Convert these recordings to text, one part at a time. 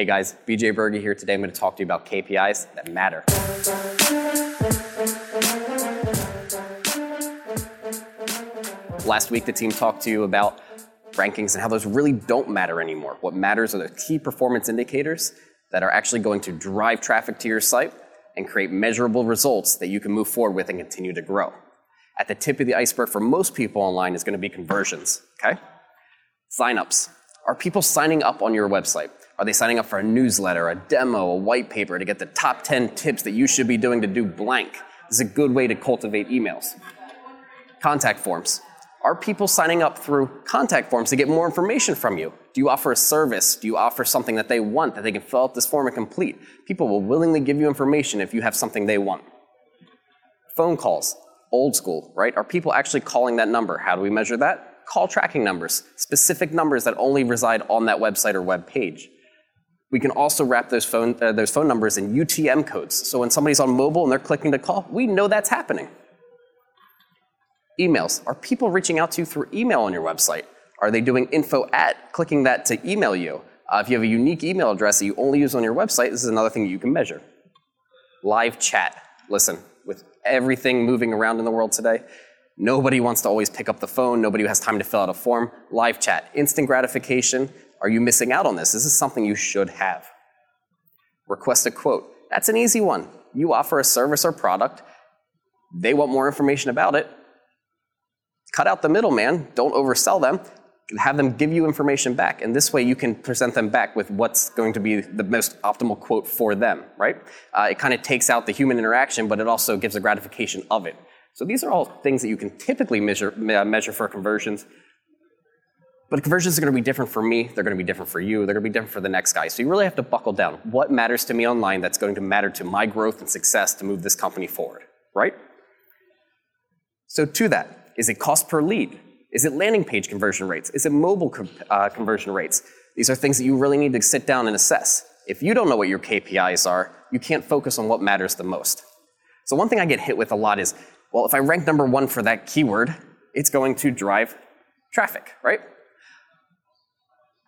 Hey guys, BJ Bergey here. Today I'm going to talk to you about KPIs that matter. Last week, the team talked to you about rankings and how those really don't matter anymore. What matters are the key performance indicators that are actually going to drive traffic to your site and create measurable results that you can move forward with and continue to grow. At the tip of the iceberg for most people online is going to be conversions, okay? Signups. Are people signing up on your website? Are they signing up for a newsletter, a demo, a white paper to get the top 10 tips that you should be doing to do blank? This is a good way to cultivate emails. Contact forms. Are people signing up through contact forms to get more information from you? Do you offer a service? Do you offer something that they want that they can fill out this form and complete? People will willingly give you information if you have something they want. Phone calls, old school, right? Are people actually calling that number? How do we measure that? Call tracking numbers, specific numbers that only reside on that website or web page. We can also wrap those phone, uh, those phone numbers in UTM codes. So when somebody's on mobile and they're clicking to call, we know that's happening. Emails. Are people reaching out to you through email on your website? Are they doing info at, clicking that to email you? Uh, if you have a unique email address that you only use on your website, this is another thing you can measure. Live chat. Listen, with everything moving around in the world today, nobody wants to always pick up the phone, nobody has time to fill out a form. Live chat, instant gratification. Are you missing out on this? This is something you should have. Request a quote. That's an easy one. You offer a service or product, they want more information about it, cut out the middleman, don't oversell them, have them give you information back. And this way you can present them back with what's going to be the most optimal quote for them, right? Uh, it kind of takes out the human interaction, but it also gives a gratification of it. So these are all things that you can typically measure, measure for conversions. But conversions are going to be different for me. They're going to be different for you. They're going to be different for the next guy. So you really have to buckle down. What matters to me online that's going to matter to my growth and success to move this company forward, right? So to that, is it cost per lead? Is it landing page conversion rates? Is it mobile uh, conversion rates? These are things that you really need to sit down and assess. If you don't know what your KPIs are, you can't focus on what matters the most. So, one thing I get hit with a lot is well, if I rank number one for that keyword, it's going to drive traffic, right?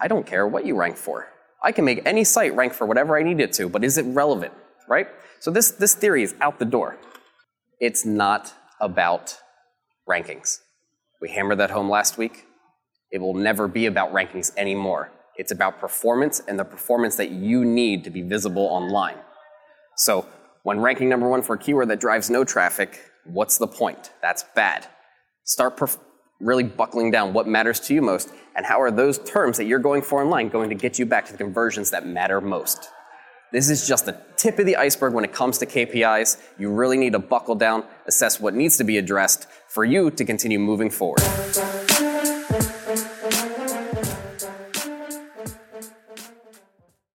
I don't care what you rank for. I can make any site rank for whatever I need it to, but is it relevant, right? So, this, this theory is out the door. It's not about rankings. We hammered that home last week. It will never be about rankings anymore. It's about performance and the performance that you need to be visible online. So, when ranking number one for a keyword that drives no traffic, what's the point? That's bad. Start perf- really buckling down what matters to you most and how are those terms that you're going for online going to get you back to the conversions that matter most. This is just the tip of the iceberg when it comes to KPIs. You really need to buckle down, assess what needs to be addressed for you to continue moving forward.